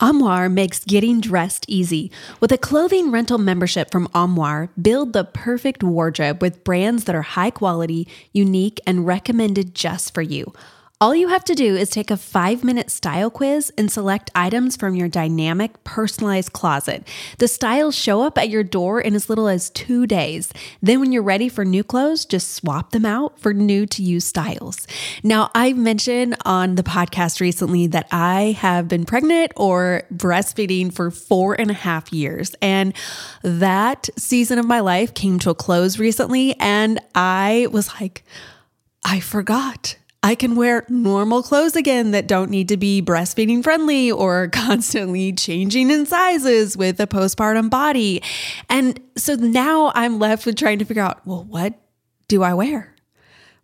Armoire makes getting dressed easy. With a clothing rental membership from Armoire, build the perfect wardrobe with brands that are high quality, unique, and recommended just for you. All you have to do is take a five minute style quiz and select items from your dynamic, personalized closet. The styles show up at your door in as little as two days. Then, when you're ready for new clothes, just swap them out for new to use styles. Now, I've mentioned on the podcast recently that I have been pregnant or breastfeeding for four and a half years. And that season of my life came to a close recently. And I was like, I forgot I can wear normal clothes again that don't need to be breastfeeding friendly or constantly changing in sizes with a postpartum body. And so now I'm left with trying to figure out, well, what do I wear?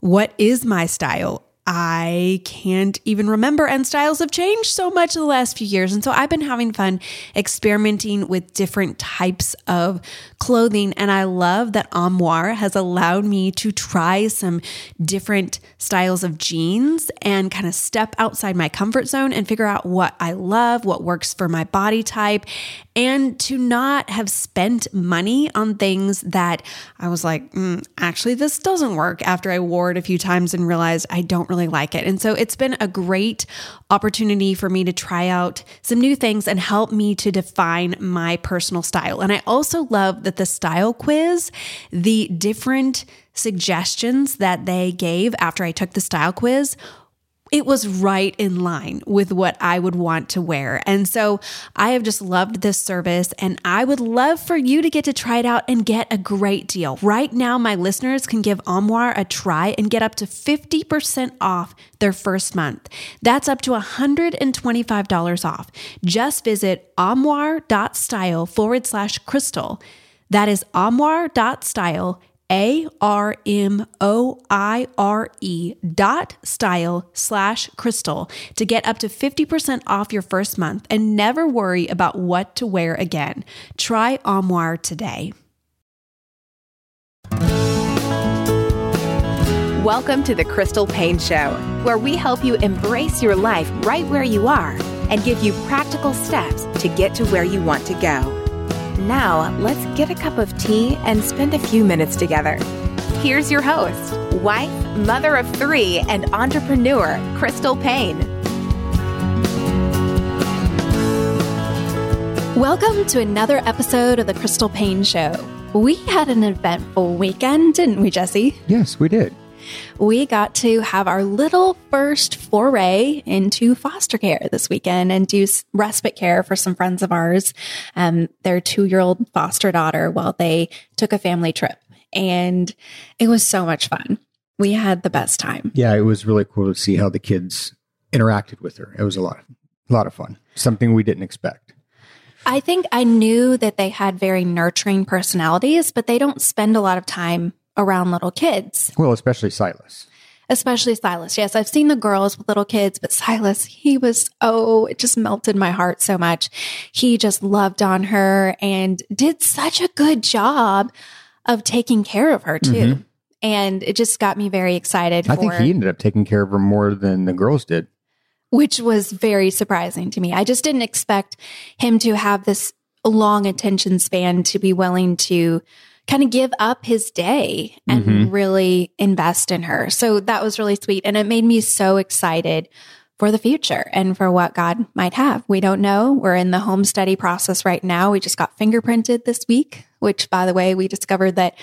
What is my style? I can't even remember. And styles have changed so much in the last few years. And so I've been having fun experimenting with different types of clothing. And I love that Armoire has allowed me to try some different styles of jeans and kind of step outside my comfort zone and figure out what I love, what works for my body type, and to not have spent money on things that I was like, mm, actually, this doesn't work after I wore it a few times and realized I don't really like it. And so it's been a great opportunity for me to try out some new things and help me to define my personal style. And I also love that the style quiz, the different suggestions that they gave after I took the style quiz it was right in line with what I would want to wear. And so I have just loved this service and I would love for you to get to try it out and get a great deal. Right now, my listeners can give Armoire a try and get up to 50% off their first month. That's up to $125 off. Just visit armoire.style forward slash crystal. That is armoire.style a R M O I R E dot style slash crystal to get up to 50% off your first month and never worry about what to wear again. Try Armoire today. Welcome to the Crystal Paine Show, where we help you embrace your life right where you are and give you practical steps to get to where you want to go. Now, let's get a cup of tea and spend a few minutes together. Here's your host, wife, mother of three, and entrepreneur, Crystal Paine. Welcome to another episode of The Crystal Paine Show. We had an eventful weekend, didn't we, Jesse? Yes, we did we got to have our little first foray into foster care this weekend and do respite care for some friends of ours, um, their two year old foster daughter, while they took a family trip. And it was so much fun. We had the best time. Yeah, it was really cool to see how the kids interacted with her. It was a lot, a lot of fun. Something we didn't expect. I think I knew that they had very nurturing personalities, but they don't spend a lot of time around little kids. Well, especially Silas. Especially Silas. Yes, I've seen the girls with little kids, but Silas, he was, oh, it just melted my heart so much. He just loved on her and did such a good job of taking care of her too. Mm-hmm. And it just got me very excited. I think he ended up taking care of her more than the girls did which was very surprising to me. I just didn't expect him to have this long attention span to be willing to kind of give up his day and mm-hmm. really invest in her. So that was really sweet. And it made me so excited for the future and for what God might have. We don't know. We're in the home study process right now. We just got fingerprinted this week, which by the way, we discovered that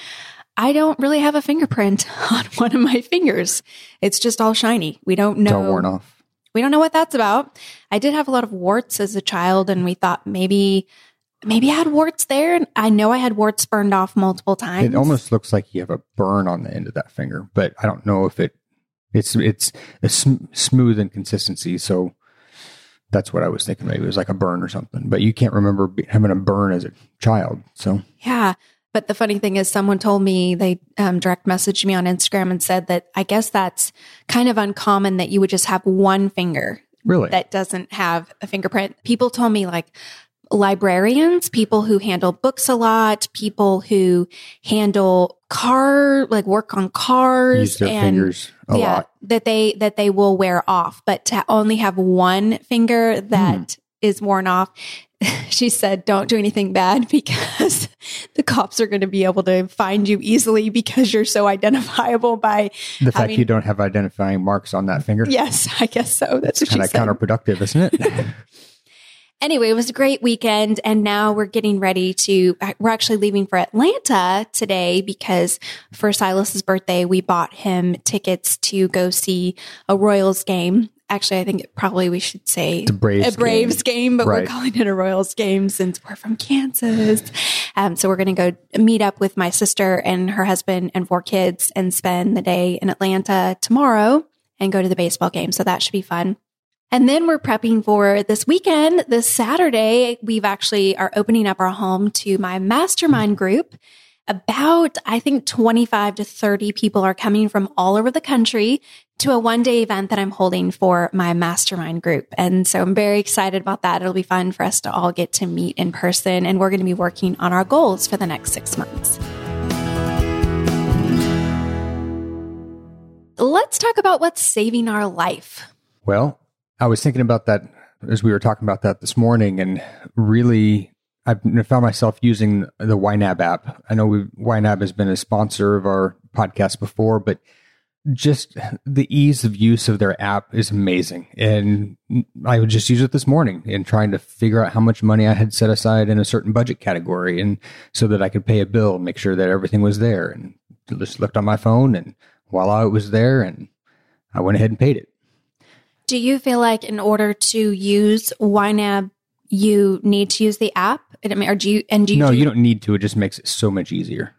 I don't really have a fingerprint on one of my fingers. It's just all shiny. We don't know. All worn off. We don't know what that's about. I did have a lot of warts as a child, and we thought maybe maybe I had warts there. And I know I had warts burned off multiple times. It almost looks like you have a burn on the end of that finger, but I don't know if it it's it's a sm- smooth in consistency. So that's what I was thinking. Maybe it was like a burn or something, but you can't remember having a burn as a child. So yeah, but the funny thing is, someone told me they um, direct messaged me on Instagram and said that I guess that's kind of uncommon that you would just have one finger really that doesn't have a fingerprint. People told me like librarians, people who handle books a lot, people who handle car, like work on cars and yeah, lot. that they, that they will wear off, but to only have one finger that hmm. is worn off she said, don't do anything bad because the cops are going to be able to find you easily because you're so identifiable by the fact having, you don't have identifying marks on that finger. Yes, I guess so. That's kind of counterproductive, isn't it? anyway, it was a great weekend. And now we're getting ready to, we're actually leaving for Atlanta today because for Silas's birthday, we bought him tickets to go see a Royals game actually, I think probably we should say a Braves, a Braves game, game but right. we're calling it a Royals game since we're from Kansas. Um, so we're going to go meet up with my sister and her husband and four kids and spend the day in Atlanta tomorrow and go to the baseball game. So that should be fun. And then we're prepping for this weekend. This Saturday, we've actually are opening up our home to my mastermind group about, I think 25 to 30 people are coming from all over the country to a one day event that I'm holding for my mastermind group. And so I'm very excited about that. It'll be fun for us to all get to meet in person and we're going to be working on our goals for the next six months. Let's talk about what's saving our life. Well, I was thinking about that as we were talking about that this morning and really I've found myself using the YNAB app. I know we YNAB has been a sponsor of our podcast before, but just the ease of use of their app is amazing. And I would just use it this morning in trying to figure out how much money I had set aside in a certain budget category and so that I could pay a bill, and make sure that everything was there and just looked on my phone and voila, it was there and I went ahead and paid it. Do you feel like in order to use YNAB, you need to use the app? I mean, or do you, and do you, no, do you don't need to. It just makes it so much easier.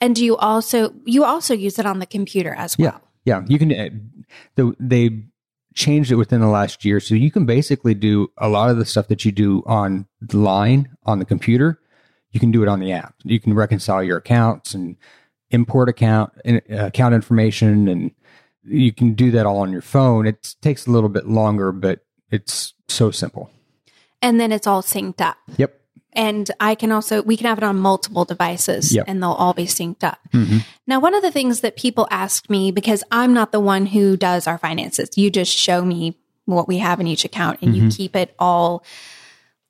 And do you also, you also use it on the computer as well? Yeah. Yeah, you can. Uh, the, they changed it within the last year, so you can basically do a lot of the stuff that you do on line on the computer. You can do it on the app. You can reconcile your accounts and import account uh, account information, and you can do that all on your phone. It takes a little bit longer, but it's so simple. And then it's all synced up. Yep. And I can also, we can have it on multiple devices yep. and they'll all be synced up. Mm-hmm. Now, one of the things that people ask me, because I'm not the one who does our finances, you just show me what we have in each account and mm-hmm. you keep it all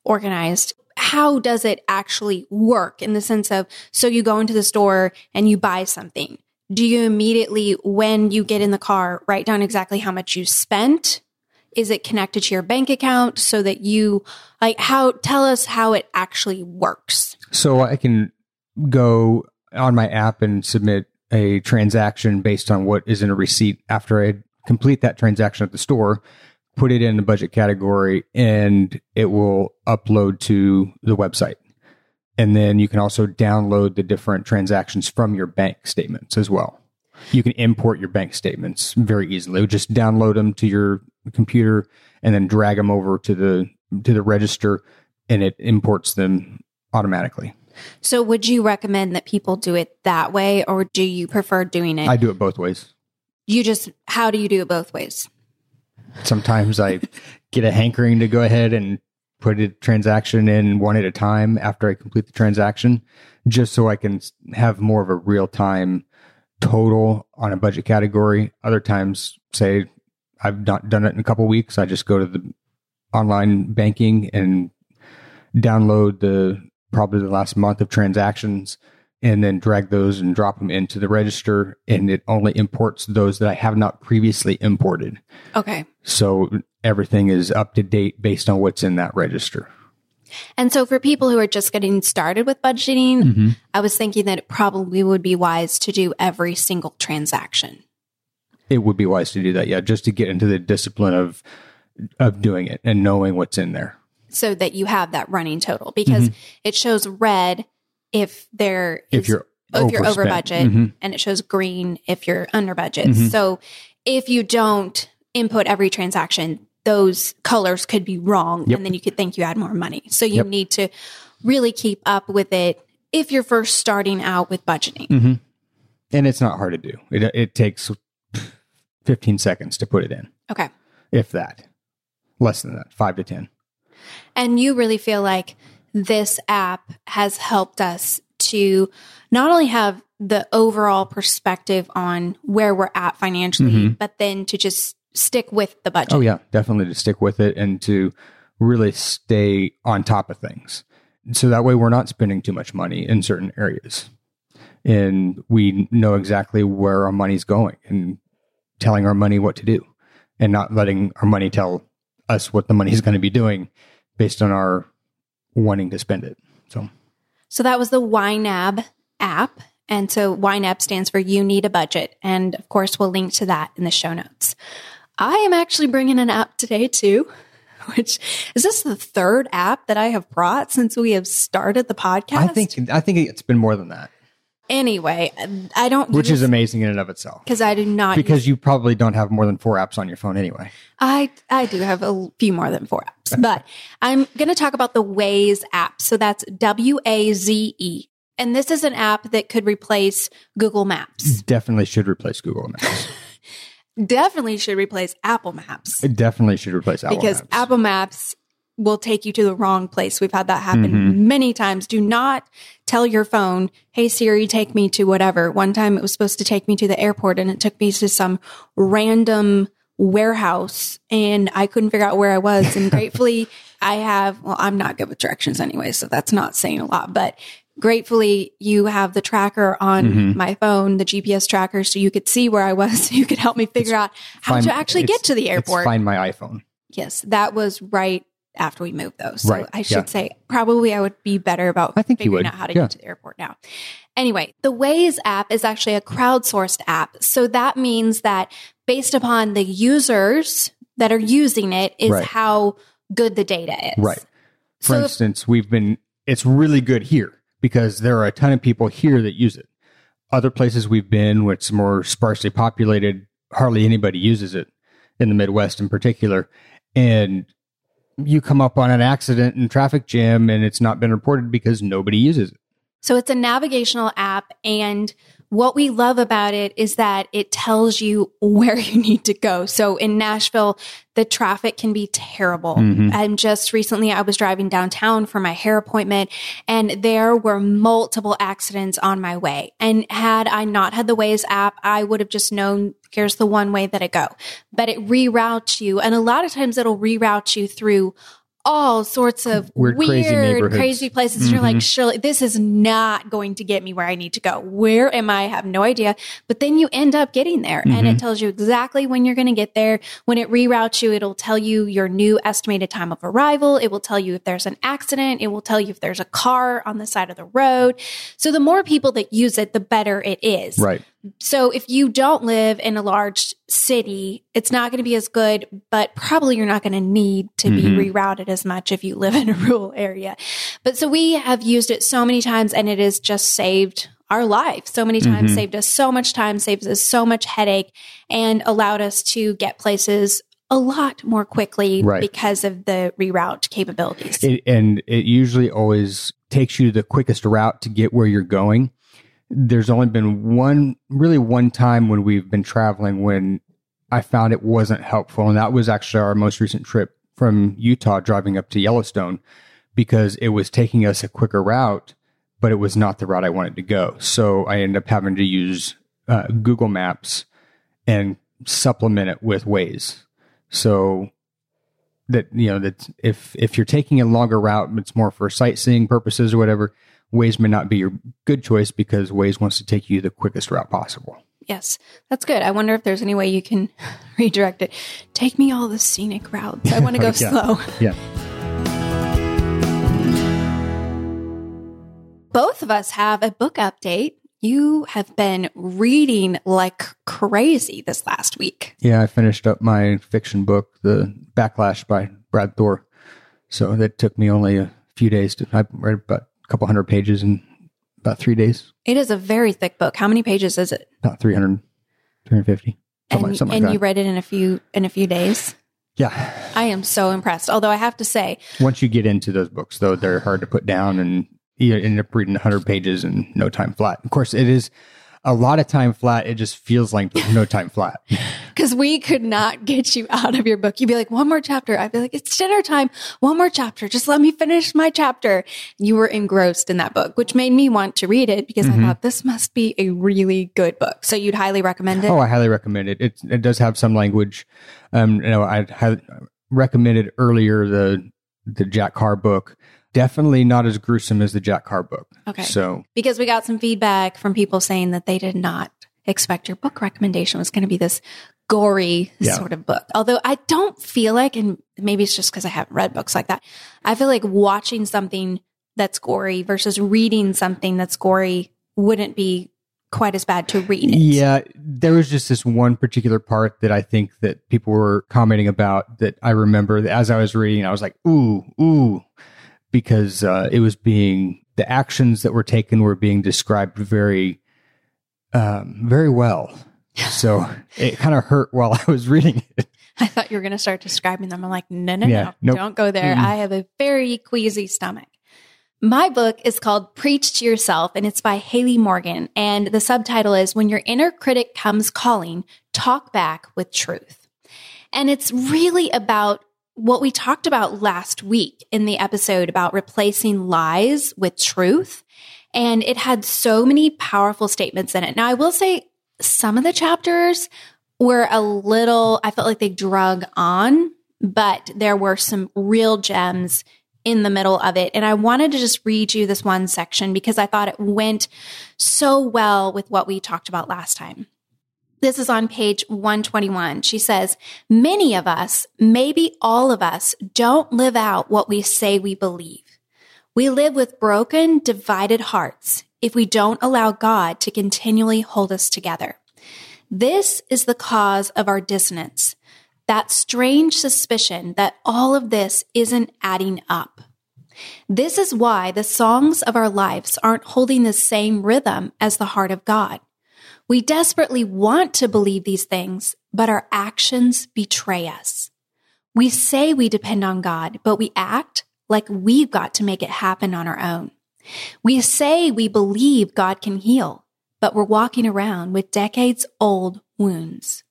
organized. How does it actually work in the sense of, so you go into the store and you buy something. Do you immediately, when you get in the car, write down exactly how much you spent? Is it connected to your bank account so that you like how tell us how it actually works? So I can go on my app and submit a transaction based on what is in a receipt after I complete that transaction at the store, put it in the budget category, and it will upload to the website. And then you can also download the different transactions from your bank statements as well. You can import your bank statements very easily. Just download them to your computer and then drag them over to the to the register, and it imports them automatically. So, would you recommend that people do it that way, or do you prefer doing it? I do it both ways. you just, how do you do it both ways? Sometimes I get a hankering to go ahead and put a transaction in one at a time after I complete the transaction, just so I can have more of a real time total on a budget category. Other times, say I've not done it in a couple weeks, I just go to the online banking and download the probably the last month of transactions and then drag those and drop them into the register and it only imports those that I have not previously imported. Okay. So everything is up to date based on what's in that register. And so, for people who are just getting started with budgeting, Mm-hmm. I was thinking that it probably would be wise to do every single transaction. It would be wise to do that, yeah, just to get into the discipline of of doing it and knowing what's in there. so that you have that running total because it shows red if there Mm-hmm. If is- you're if you're over budget Mhm. and it shows green if you're under budget. Mhm. So if you don't input every transaction, those colors could be wrong Yep. and then you could think you had more money. So you Yep. need to really keep up with it if you're first starting out with budgeting. Mm-hmm. And it's not hard to do. It it takes 15 seconds to put it in, Okay. if that. Less than that, 5 to 10. And you really feel like this app has helped us to not only have the overall perspective on where we're at financially, but then to just stick with the budget. Oh yeah, definitely to stick with it and to really stay on top of things. So that way we're not spending too much money in certain areas. And we know exactly where our money's going and telling our money what to do and not letting our money tell us what the money's going to be doing based on our wanting to spend it. So So that was the YNAB app. And so YNAB stands for You Need a Budget. And of course, we'll link to that in the show notes. I am actually bringing an app today too, which is this the third app that I have brought since we have started the podcast? I think I think it's been more than that, Anyway, I don't which is amazing in and of itself. because I do not Because you probably don't have more than 4 apps on your phone anyway. I I do have a few more than four apps, but I'm going to talk about the Waze app. So that's W A Z E. And this is an app that could replace Google Maps. Definitely should replace Google Maps. Definitely should replace Apple Maps It definitely should replace Apple because Maps. Apple Maps will take you to the wrong place. We've had that happen Mm-hmm. many times. Do not tell your phone, "Hey Siri, take me to whatever." One time it was supposed to take me to the airport and it took me to some random warehouse and I couldn't figure out where I was and gratefully I have well I'm not good with directions anyway, so that's not saying a lot, but gratefully you have the tracker on Mm-hmm. my phone, the GPS tracker so you could see where I was, so you could help me figure out how Find- to actually get to the airport. Find my iPhone. Yes, that was right after we moved though So Right, I should yeah. say probably I would be better about I think figuring out how to yeah. get to the airport now. Anyway, the Waze app is actually a crowdsourced app. So that means that based upon the users that are using it is Right. how good the data is. Right. For So if- instance, we've been, it's really good here because there are a ton of people here that use it. Other places we've been, where it's more sparsely populated, hardly anybody uses it in the Midwest in particular. And you come up on an accident and traffic jam and it's not been reported because nobody uses it. So it's a navigational app. And what we love about it is that it tells you where you need to go. So in Nashville, the traffic can be terrible. Mm-hmm. And just recently I was driving downtown for my hair appointment and there were multiple accidents on my way. And had I not had the Waze app, I would have just known here's the one way that I go. But it reroutes you. And a lot of times it'll reroute you through all sorts of Weird, weird, crazy crazy places. You're like, mm-hmm. surely this is not going to get me where I need to go. Where am I? I have no idea. But then you end up getting there and it mm-hmm. tells you exactly when you're going to get there. When it reroutes you, it'll tell you your new estimated time of arrival. It will tell you if there's an accident. It will tell you if there's a car on the side of the road. So the more people that use it, the better it is. Right. So if you don't live in a large city, it's not going to be as good, but probably you're not going to need to be mm-hmm. rerouted as much if you live in a rural area. But so we have used it so many times and it has just saved our life so many times, mm-hmm. saved us so much time, saved us so much headache and allowed us to get places a lot more quickly Right. because of the reroute capabilities. it, and it usually always takes you the quickest route to get where you're going. There's only been one, really one time when we've been traveling when I found it wasn't helpful, and that was actually our most recent trip from Utah, driving up to Yellowstone, because it was taking us a quicker route, but it was not the route I wanted to go. So I ended up having to use uh, Google Maps and supplement it with Waze. So that you know that if if you're taking a longer route, it's more for sightseeing purposes or whatever. Waze may not be your good choice because Waze wants to take you the quickest route possible. yes, that's good. I wonder if there's any way you can redirect it. Take me all the scenic routes. I want to go Yeah. slow. Yeah, Both of us have a book update. You have been reading like crazy this last week. yeah. I finished up my fiction book, The Backlash by Brad Thor. So that took me only a few days to. I read about a couple hundred pages in about three days, It is a very thick book. How many pages is it? about 300, 350. Something, and like, something and like you read it in a few in a few days. yeah. I am so impressed. Although I have to say, Once you get into those books, though, they're hard to put down, and you end up reading 100 pages in no time flat. Of course, it is a lot of time flat. It just feels like no time flat. because we could not get you out of your book. You'd be like, one more chapter. I'd be like, it's dinner time. One more chapter. Just let me finish my chapter. You were engrossed in that book, which made me want to read it because Mm-hmm. I thought this must be a really good book. So you'd highly recommend it. Oh, I highly recommend it. It it does have some language. Um, you know, I had recommended earlier the the Jack Carr book. Definitely not as gruesome as the Jack Carr book. Okay. So because we got some feedback from people saying that they did not expect your book recommendation was going to be this gory Yeah. sort of book. Although I don't feel like, and maybe it's just because I haven't read books like that, I feel like watching something that's gory versus reading something that's gory wouldn't be quite as bad to read it. Yeah, there was just this one particular part that I think that people were commenting about that I remember as I was reading, I was like, ooh, ooh, because uh, it was being the actions that were taken were being described very, um, very well. So it kind of hurt while I was reading it. I thought you were going to start describing them. I'm like, no, no, Yeah, no, nope. don't go there. Mm-mm. I have a very queasy stomach. My book is called Preach to Yourself and it's by Haley Morgan. And the subtitle is When Your Inner Critic Comes Calling, Talk Back with Truth. And it's really about what we talked about last week in the episode about replacing lies with truth. And it had so many powerful statements in it. Now, I will say some of the chapters were a little, I felt like they drug on, but there were some real gems in the middle of it. And I wanted to just read you this one section because I thought it went so well with what we talked about last time. This is on page 121. She says, Many of us, maybe all of us, don't live out what we say we believe. We live with broken, divided hearts if we don't allow God to continually hold us together. This is the cause of our dissonance, that strange suspicion that all of this isn't adding up. This is why the songs of our lives aren't holding the same rhythm as the heart of God. We desperately want to believe these things, but our actions betray us. We say we depend on God, but we act like we've got to make it happen on our own. We say we believe God can heal, but we're walking around with decades old wounds.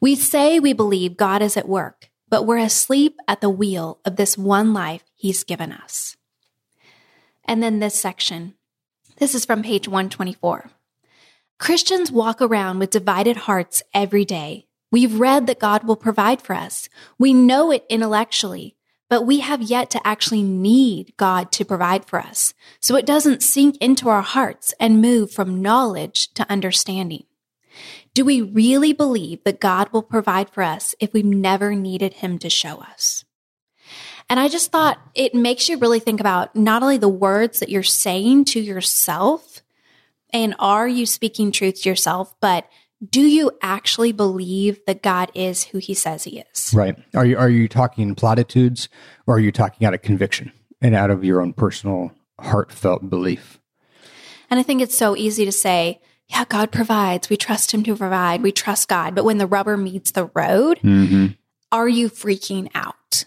We say we believe God is at work, but we're asleep at the wheel of this one life He's given us. And then this section. This is from page 124. Christians walk around with divided hearts every day. We've read that God will provide for us. We know it intellectually, but we have yet to actually need God to provide for us. So it doesn't sink into our hearts and move from knowledge to understanding. Do we really believe that God will provide for us if we've never needed Him to show us? And I just thought it makes you really think about not only the words that you're saying to yourself, and are you speaking truth to yourself, but do you actually believe that God is who He says He is? Right. Are you are you talking platitudes or are you talking out of conviction and out of your own personal heartfelt belief? And I think it's so easy to say, yeah, God provides. We trust Him to provide. We trust God. But when the rubber meets the road, Mm-hmm. are you freaking out?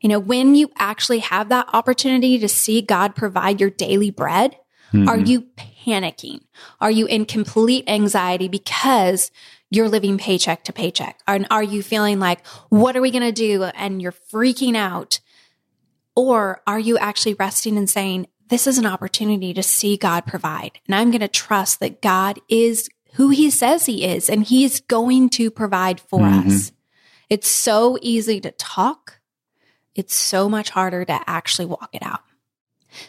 You know, when you actually have that opportunity to see God provide your daily bread, mm-hmm. are you panicking? Are you in complete anxiety because you're living paycheck to paycheck? And are you feeling like, what are we going to do? And you're freaking out. Or are you actually resting and saying, this is an opportunity to see God provide. And I'm going to trust that God is who he says he is and he's going to provide for mm-hmm. us. It's so easy to talk. It's so much harder to actually walk it out.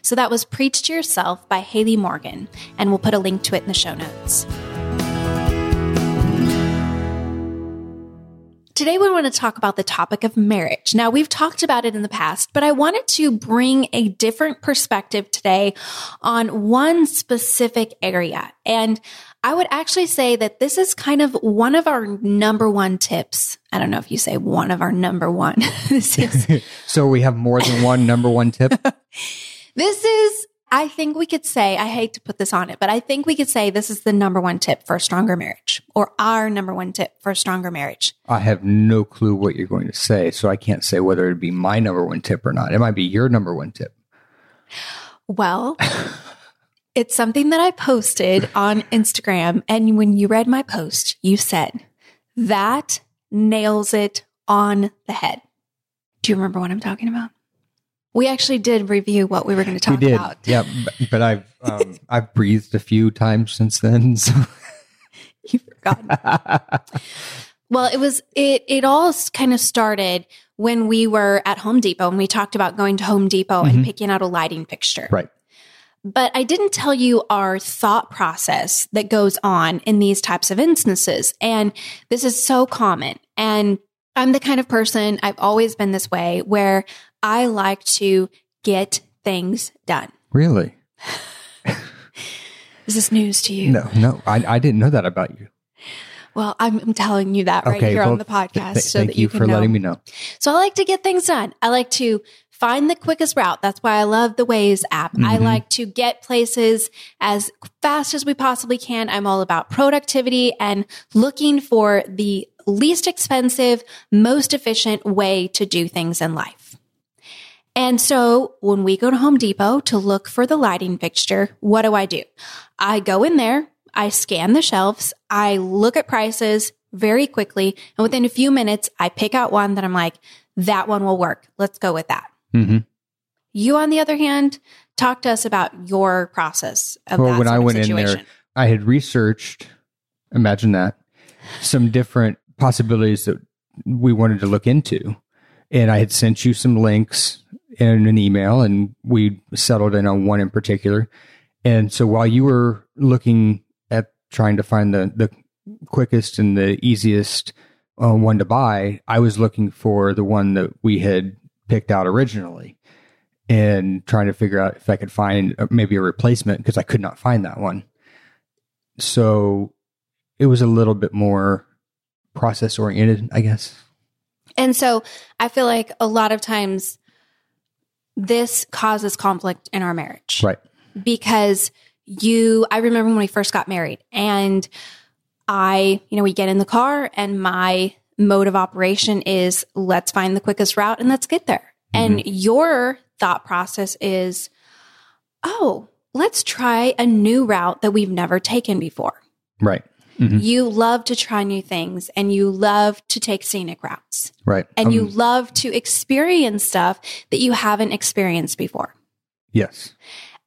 So that was Preach to Yourself by Haley Morgan, and we'll put a link to it in the show notes. Today, we want to talk about the topic of marriage. Now, we've talked about it in the past, but I wanted to bring a different perspective today on one specific area. And I would actually say that this is kind of one of our number one tips. I don't know if you say one of our number one. is so we have more than one number one tip. this is I think we could say, I hate to put this on it, but I think we could say this is the number one tip for a stronger marriage or our number one tip for a stronger marriage. I have no clue what you're going to say, so I can't say whether it'd be my number one tip or not. It might be your number one tip. Well, it's something that I posted on Instagram. And when you read my post, you said, that nails it on the head. Do you remember what I'm talking about? We actually did review what we were going to talk we did. about. Yeah, but, I've um, I've breathed a few times since then. So. you forgot. well, it was it it all kind of started when we were at Home Depot and we talked about going to Home Depot mm-hmm. and picking out a lighting fixture. Right. But I didn't tell you our thought process that goes on in these types of instances. And this is so common. And I'm the kind of person, I've always been this way, where I like to get things done. Really? Is this news to you? No, no, I, I didn't know that about you. Well, I'm, I'm telling you that right okay, here well, on the podcast. Th- so thank you, you for know. letting me know. So I like to get things done. I like to find the quickest route. That's why I love the Waze app. Mm-hmm. I like to get places as fast as we possibly can. I'm all about productivity and looking for the least expensive, most efficient way to do things in life. And so when we go to Home Depot to look for the lighting fixture, what do I do? I go in there, I scan the shelves, I look at prices very quickly, and within a few minutes, I pick out one that I'm like, that one will work. Let's go with that. Mm-hmm. You, on the other hand, talk to us about your process of well, when I went situation. in there, I had researched, imagine that, some different possibilities that we wanted to look into. And I had sent you some links in an email and we settled in on one in particular. And so while you were looking at trying to find the, the quickest and the easiest uh, one to buy, I was looking for the one that we had picked out originally and trying to figure out if I could find uh, maybe a replacement because I could not find that one. So it was a little bit more process oriented, I guess. And so I feel like a lot of times this causes conflict in our marriage. Right. Because you, I remember when we first got married and I, you know, we get in the car and my mode of operation is let's find the quickest route and let's get there. Mm-hmm. And your thought process is, oh, let's try a new route that we've never taken before. Right. Mm-hmm. You love to try new things and you love to take scenic routes. Right. And um, you love to experience stuff that you haven't experienced before. Yes.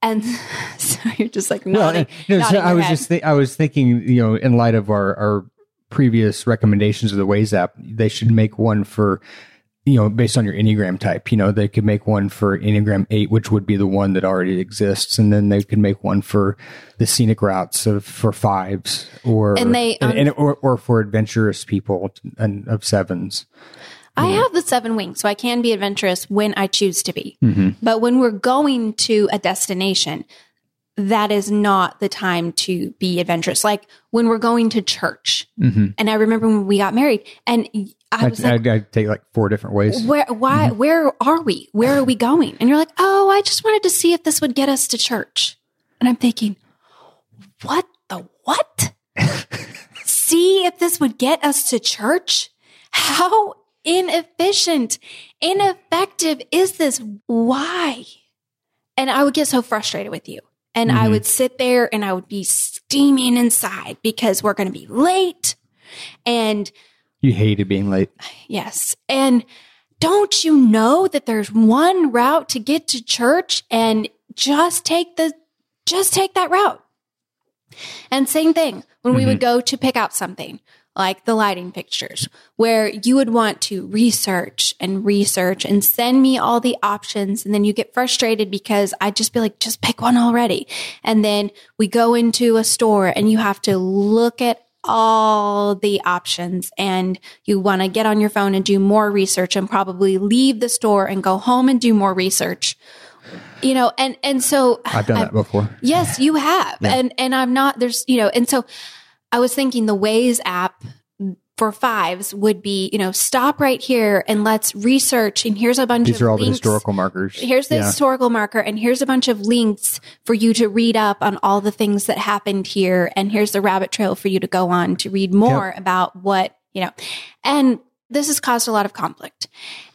And so you're just like nodding. Well, no, so I was head. just th- I was thinking, you know, in light of our our previous recommendations of the Waze app, they should make one for you know, based on your Enneagram type, you know, they could make one for Enneagram 8, which would be the one that already exists. And then they could make one for the scenic routes of, for fives or, and they, um, and, and, or, or for adventurous people and of sevens. I have the seven wings, so I can be adventurous when I choose to be. Mm-hmm. But when we're going to a destination, that is not the time to be adventurous. Like when we're going to church. Mm-hmm. And I remember when we got married and I I, like, I, I take like four different ways. Where, why, mm-hmm. where are we? Where are we going? And you're like, oh, I just wanted to see if this would get us to church. And I'm thinking, what the what? see if this would get us to church? How inefficient, ineffective is this? Why? And I would get so frustrated with you. And I Mhm. would sit there and I would be steaming inside because we're going to be late. And You hated being late. yes. And don't you know that there's one route to get to church and just take the, just take that route. And same thing when we would mm-hmm. go to pick out something like the lighting fixtures, where you would want to research and research and send me all the options. And then you get frustrated because I'd just be like, just pick one already. And then we go into a store and you have to look at all the options and you want to get on your phone and do more research and probably leave the store and go home and do more research. You know, and, and so I've done that before. Yes, you have. And and I'm not there's you know, and so I was thinking the Waze app for fives would be, you know, stop right here and let's research and here's a bunch These of are all the historical markers. Here's the Yeah. historical marker and here's a bunch of links for you to read up on all the things that happened here and here's the rabbit trail for you to go on to read more about what, you know. And this has caused a lot of conflict.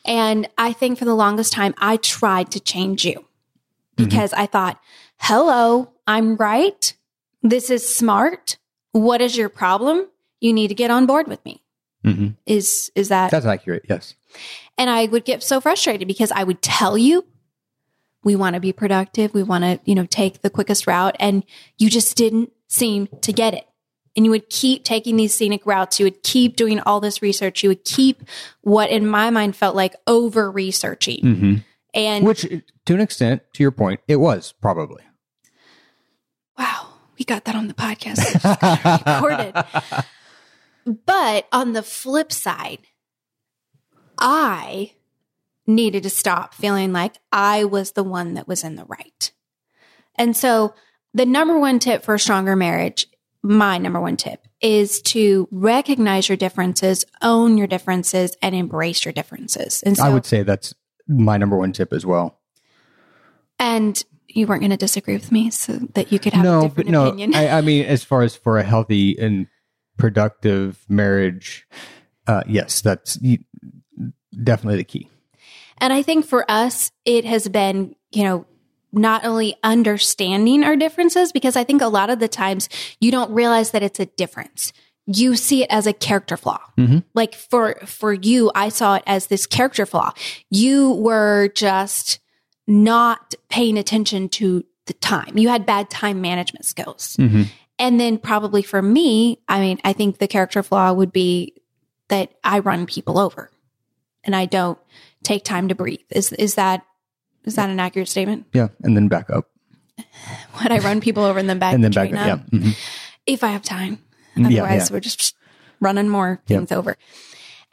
And I think for the longest time I tried to change you mm-hmm. because I thought, hello, I'm right. This is smart. What is your problem? You need to get on board with me. Mhm. Is is that That's accurate. Yes. and I would get so frustrated because I would tell you we want to be productive, we want to, you know, take the quickest route and you just didn't seem to get it. And you would keep taking these scenic routes, you would keep doing all this research, you would keep what in my mind felt like over researching. hmm And Which, to an extent, to your point, it was probably. wow, we got that on the podcast. I just got it recorded. But on the flip side, I needed to stop feeling like I was the one that was in the right. And so the number one tip for a stronger marriage, my number one tip is to recognize your differences, own your differences and embrace your differences. And so, I would say that's my number one tip as well. and you weren't going to disagree with me so that you could have a no, but no. I, I mean, as far as for a healthy and productive marriage, uh, yes, that's definitely the key. And I think for us, it has been, you know, not only understanding our differences, because I think a lot of the times you don't realize that it's a difference. You see it as a character flaw. Mhm. Like for, for you, I saw it as this character flaw. You were just not paying attention to the time. You had bad time management skills. Mhm. And then probably for me, I mean, I think the character flaw would be that I run people over and I don't take time to breathe. Is is that is that an accurate statement? Yeah, and then back up, When I run people over and then back and then back up. up, Yeah. Mhm. if I have time. Otherwise, yeah. we're just running more things over.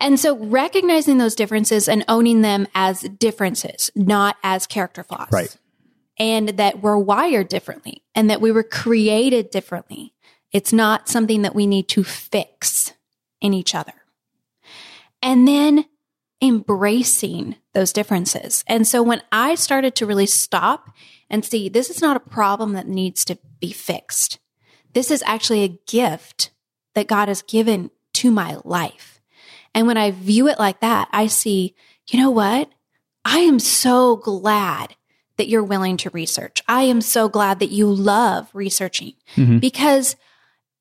And so recognizing those differences and owning them as differences, not as character flaws. Right. And that we're wired differently and that we were created differently. It's not something that we need to fix in each other. And then embracing those differences. And so when I started to really stop and see this is not a problem that needs to be fixed. This is actually a gift that God has given to my life. And when I view it like that, I see, you know what? I am so glad that you're willing to research. I am so glad that you love researching Mhm. because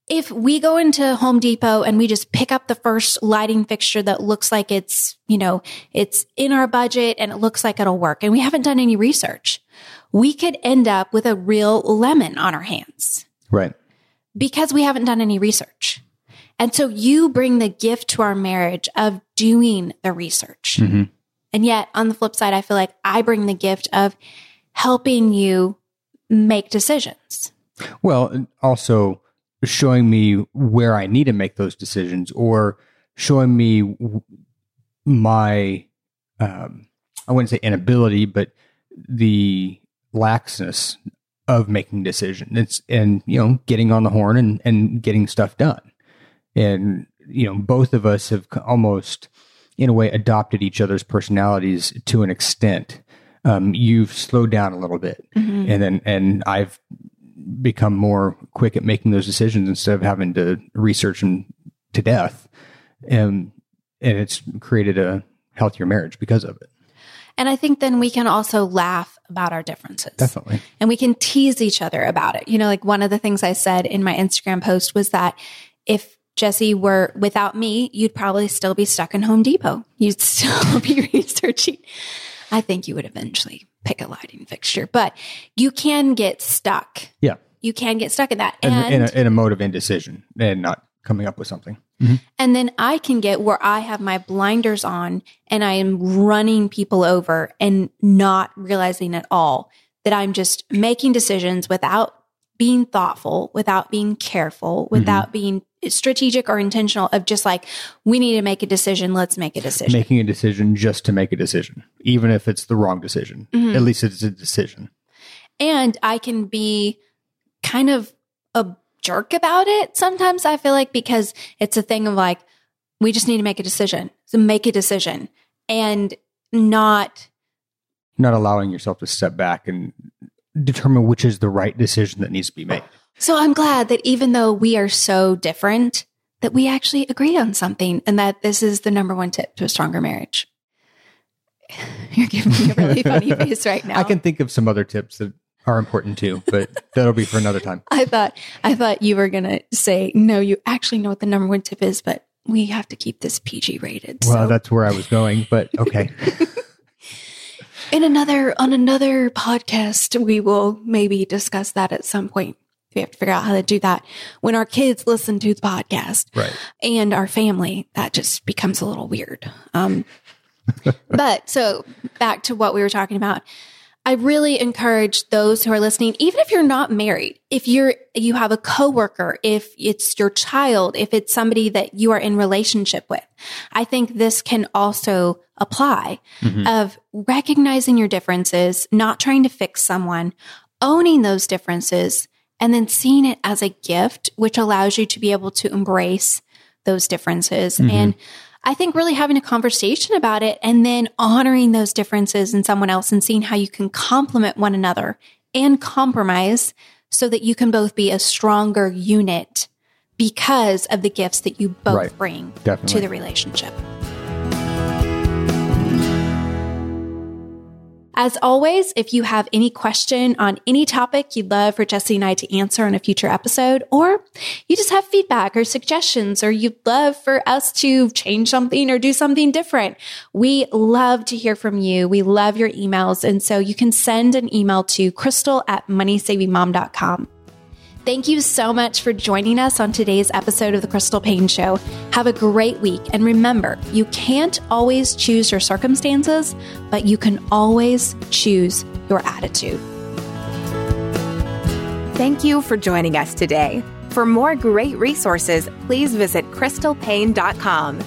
if we go into Home Depot and we just pick up the first lighting fixture that looks like it's, you know, it's in our budget and it looks like it'll work and we haven't done any research, we could end up with a real lemon on our hands Right. because we haven't done any research. And so you bring the gift to our marriage of doing the research. Mhm. And yet on the flip side, I feel like I bring the gift of helping you make decisions. Well, also showing me where I need to make those decisions or showing me my, um, I wouldn't say inability, but the laxness of making decisions. It's, and, you know, getting on the horn and, and getting stuff done. And, you know, both of us have almost, in a way, adopted each other's personalities to an extent. Um, you've slowed down a little bit, and then and I've become more quick at making those decisions instead of having to research them to death. And and it's created a healthier marriage because of it. And I think then we can also laugh about our differences. Definitely. And we can tease each other about it. You know, like one of the things I said in my Instagram post was that if Jesse were without me, you'd probably still be stuck in Home Depot. You'd still be researching. I think you would eventually pick a lighting fixture, but you can get stuck. Yeah. You can get stuck in that. And, And, in, a, in a mode of indecision and not coming up with something. Mm-hmm. And then I can get where I have my blinders on and I am running people over and not realizing at all that I'm just making decisions without being thoughtful, without being careful, mm-hmm. without being strategic or intentional of just like, we need to make a decision. Let's make a decision. Making a decision just to make a decision, even if it's the wrong decision. Mm-hmm. At least it's a decision. and I can be kind of a jerk about it sometimes I feel like because it's a thing of like we just need to make a decision. So make a decision and not Not allowing yourself to step back and determine which is the right decision that needs to be made. So I'm glad that even though we are so different that we actually agree on something and that this is the number one tip to a stronger marriage. You're giving me a really funny face right now. I can think of some other tips that are important too, but that'll be for another time. I thought I thought you were gonna say no. You actually know what the number one tip is, but we have to keep this PG rated. Well, so that's where I was going, but okay. in another on another podcast, we will maybe discuss that at some point. We have to figure out how to do that when our kids listen to the podcast, right. And our family. That just becomes a little weird. Um, but so back to what we were talking about. I really encourage those who are listening, even if you're not married, if you're, you have a coworker, if it's your child, if it's somebody that you are in relationship with, I think this can also apply of recognizing your differences, not trying to fix someone, owning those differences, and then seeing it as a gift, which allows you to be able to embrace those differences. Mm-hmm. And I think really having a conversation about it and then honoring those differences in someone else and seeing how you can complement one another and compromise so that you can both be a stronger unit because of the gifts that you both Right. bring Definitely. to the relationship. As always, if you have any question on any topic you'd love for Jesse and I to answer in a future episode, or you just have feedback or suggestions, or you'd love for us to change something or do something different, we love to hear from you. We love your emails. And so you can send an email to crystal at moneysavingmom.com. Thank you so much for joining us on today's episode of The Crystal Paine Show. Have a great week. And remember, you can't always choose your circumstances, but you can always choose your attitude. Thank you for joining us today. For more great resources, please visit crystalpaine.com.